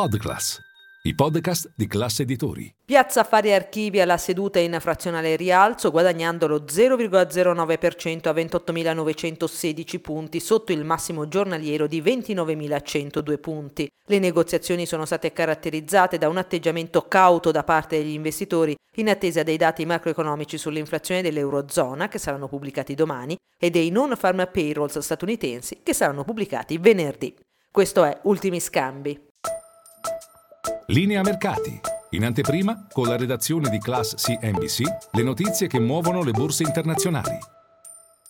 Podclass, i podcast di classe editori. Piazza Affari Archivi alla seduta in frazionale rialzo, guadagnando lo 0,09% a 28.916 punti, sotto il massimo giornaliero di 29.102 punti. Le negoziazioni sono state caratterizzate da un atteggiamento cauto da parte degli investitori in attesa dei dati macroeconomici sull'inflazione dell'Eurozona, che saranno pubblicati domani, e dei non-farm payrolls statunitensi, che saranno pubblicati venerdì. Questo è Ultimi Scambi. Linea mercati. In anteprima, con la redazione di Class CNBC, le notizie che muovono le borse internazionali.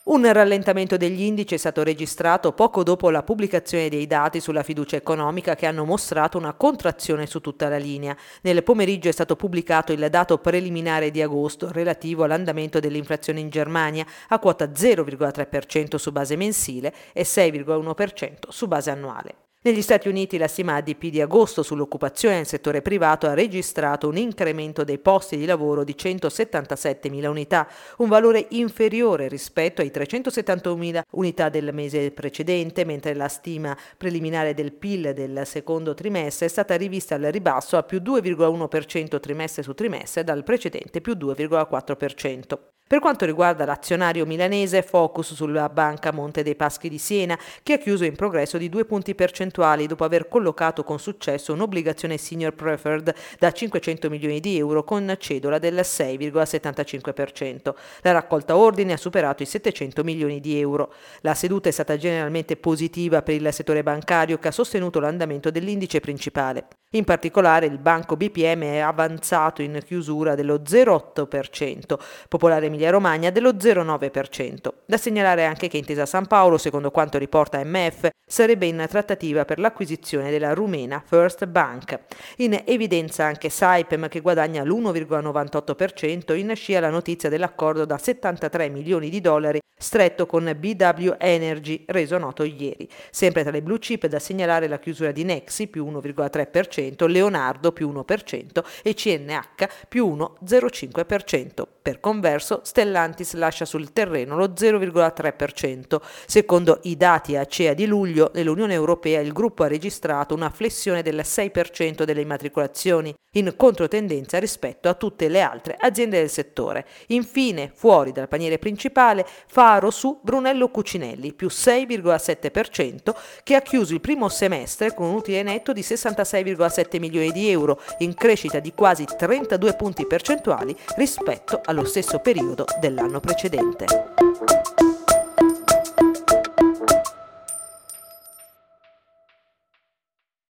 Un rallentamento degli indici è stato registrato poco dopo la pubblicazione dei dati sulla fiducia economica che hanno mostrato una contrazione su tutta la linea. Nel pomeriggio è stato pubblicato il dato preliminare di agosto relativo all'andamento dell'inflazione in Germania a quota 0,3% su base mensile e 6,1% su base annuale. Negli Stati Uniti la stima ADP di agosto sull'occupazione nel settore privato ha registrato un incremento dei posti di lavoro di 177.000 unità, un valore inferiore rispetto ai 371.000 unità del mese precedente, mentre la stima preliminare del PIL del secondo trimestre è stata rivista al ribasso a più 2,1% trimestre su trimestre dal precedente più 2,4%. Per quanto riguarda l'azionario milanese, focus sulla banca Monte dei Paschi di Siena, che ha chiuso in progresso di due punti percentuali dopo aver collocato con successo un'obbligazione senior preferred da 500 milioni di euro con cedola del 6,75%. La raccolta ordine ha superato i 700 milioni di euro. La seduta è stata generalmente positiva per il settore bancario che ha sostenuto l'andamento dell'indice principale. In particolare il banco BPM è avanzato in chiusura dello 0,8%, Popolare Emilia Romagna dello 0,9%. Da segnalare anche che Intesa San Paolo, secondo quanto riporta MF, sarebbe in trattativa per l'acquisizione della rumena First Bank. In evidenza anche Saipem che guadagna l'1,98% in scia la notizia dell'accordo da 73 milioni di dollari stretto con BW Energy, reso noto ieri. Sempre tra le blue chip da segnalare la chiusura di Nexi più 1,3%, Leonardo più 1% e CNH più 1,05%. Per converso, Stellantis lascia sul terreno lo 0,3%. Secondo i dati ACEA di luglio, nell'Unione Europea il gruppo ha registrato una flessione del 6% delle immatricolazioni, in controtendenza rispetto a tutte le altre aziende del settore. Infine, fuori dal paniere principale, faro su Brunello Cucinelli, più 6,7%, che ha chiuso il primo semestre con un utile netto di 66,7 milioni di euro, in crescita di quasi 32 punti percentuali rispetto allo stesso periodo dell'anno precedente.